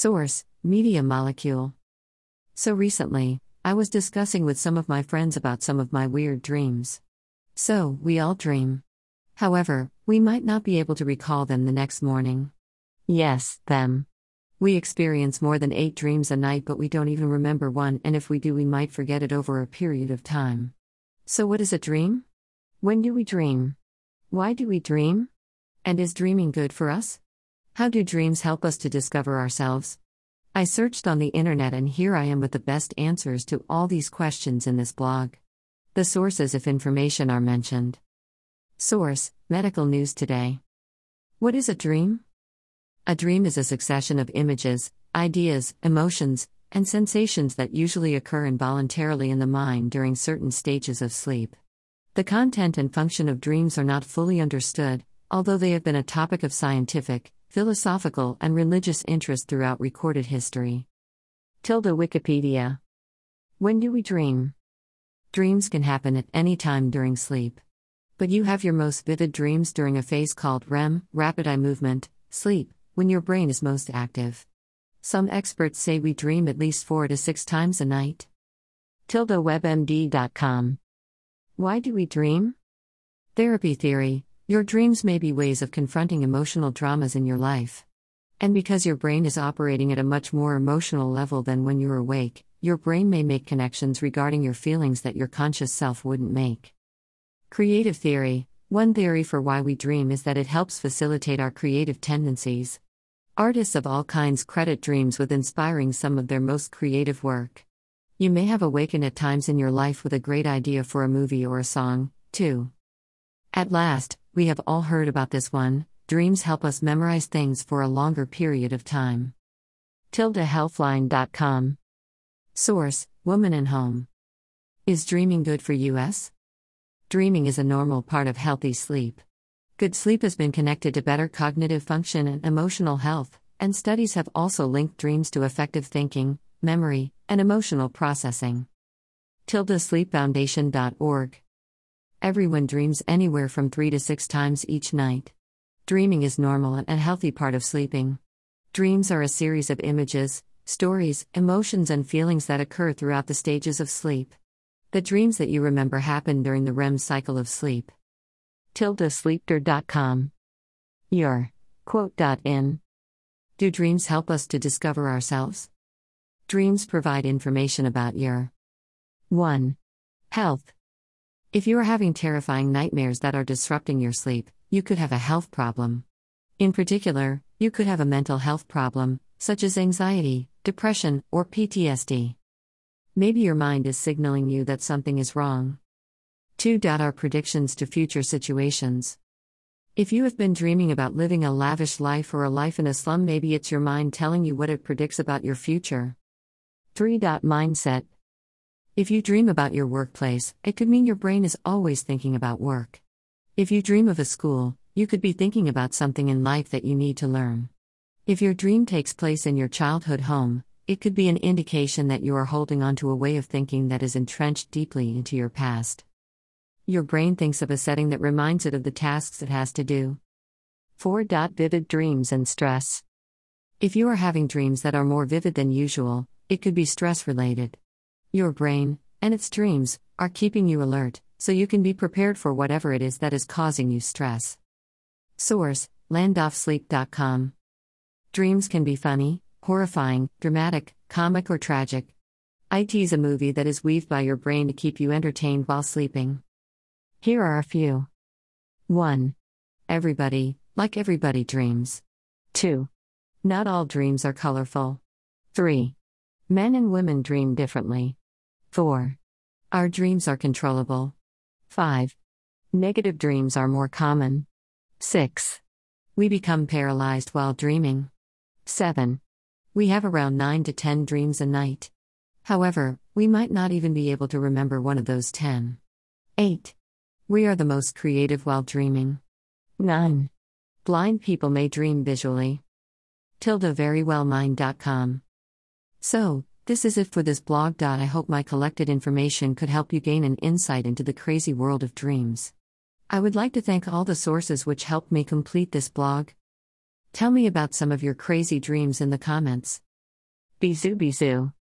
Source Media Molecule. So recently, I was discussing with some of my friends about some of my weird dreams. So, we all dream. However, we might not be able to recall them the next morning. Yes, them. We experience more than eight dreams a night, but we don't even remember one, and if we do, we might forget it over a period of time. So, what is a dream? When do we dream? Why do we dream? And is dreaming good for us? How do dreams help us to discover ourselves? I searched on the internet and here I am with the best answers to all these questions in this blog. The sources, if information are mentioned. Source Medical News Today. What is a dream? A dream is a succession of images, ideas, emotions, and sensations that usually occur involuntarily in the mind during certain stages of sleep. The content and function of dreams are not fully understood, although they have been a topic of scientific, philosophical, and religious interest throughout recorded history. Tilde Wikipedia. When do we dream? Dreams can happen at any time during sleep. But you have your most vivid dreams during a phase called REM, rapid eye movement, sleep, when your brain is most active. Some experts say we dream at least four to six times a night. TildaWebMD.com. Why do we dream? Therapy theory your dreams may be ways of confronting emotional dramas in your life. And because your brain is operating at a much more emotional level than when you're awake, your brain may make connections regarding your feelings that your conscious self wouldn't make. Creative theory One theory for why we dream is that it helps facilitate our creative tendencies. Artists of all kinds credit dreams with inspiring some of their most creative work. You may have awakened at times in your life with a great idea for a movie or a song, too. At last, we have all heard about this one dreams help us memorize things for a longer period of time. TildaHealthline.com. Source Woman and Home. Is dreaming good for US? Dreaming is a normal part of healthy sleep. Good sleep has been connected to better cognitive function and emotional health, and studies have also linked dreams to effective thinking, memory, and emotional processing. TildaSleepFoundation.org. Everyone dreams anywhere from three to six times each night. Dreaming is normal and a healthy part of sleeping. Dreams are a series of images, stories, emotions, and feelings that occur throughout the stages of sleep. The dreams that you remember happen during the REM cycle of sleep. TildaSleepter.com. Your quote. In. Do dreams help us to discover ourselves? Dreams provide information about your 1. Health. If you are having terrifying nightmares that are disrupting your sleep, you could have a health problem. In particular, you could have a mental health problem, such as anxiety, depression, or PTSD. Maybe your mind is signaling you that something is wrong. 2. Our predictions to future situations. If you have been dreaming about living a lavish life or a life in a slum, maybe it's your mind telling you what it predicts about your future. 3. Mindset if you dream about your workplace, it could mean your brain is always thinking about work. If you dream of a school, you could be thinking about something in life that you need to learn. If your dream takes place in your childhood home, it could be an indication that you are holding on to a way of thinking that is entrenched deeply into your past. Your brain thinks of a setting that reminds it of the tasks it has to do. 4. Vivid dreams and stress. If you are having dreams that are more vivid than usual, it could be stress related. Your brain, and its dreams, are keeping you alert, so you can be prepared for whatever it is that is causing you stress. Source LandOfSleep.com. Dreams can be funny, horrifying, dramatic, comic, or tragic. IT is a movie that is weaved by your brain to keep you entertained while sleeping. Here are a few 1. Everybody, like everybody, dreams. 2. Not all dreams are colorful. 3. Men and women dream differently. 4. Our dreams are controllable. 5. Negative dreams are more common. 6. We become paralyzed while dreaming. 7. We have around 9 to 10 dreams a night. However, we might not even be able to remember one of those 10. 8. We are the most creative while dreaming. 9. Blind people may dream visually. TildaVerywellMind.com. So, this is it for this blog. I hope my collected information could help you gain an insight into the crazy world of dreams. I would like to thank all the sources which helped me complete this blog. Tell me about some of your crazy dreams in the comments. Bisou bisou.